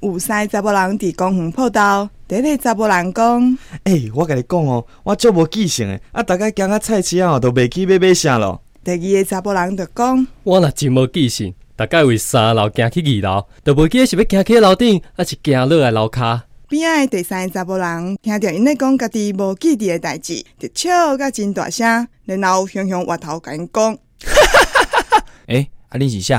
有三查某人伫公园报道，第一个查某人讲：诶、我甲你讲哦，我足无记性诶，啊，逐概行到菜市啊，都袂记要买啥咯。第二个查某人就讲：我若真无记性，大概为三楼行去二楼，都无记得是要行去楼顶，还是行落来楼骹。边仔的第三查甫人听到因咧讲家己无记伫的代志，就笑甲真大声，然后雄雄歪头甲因讲：诶、啊，你是谁？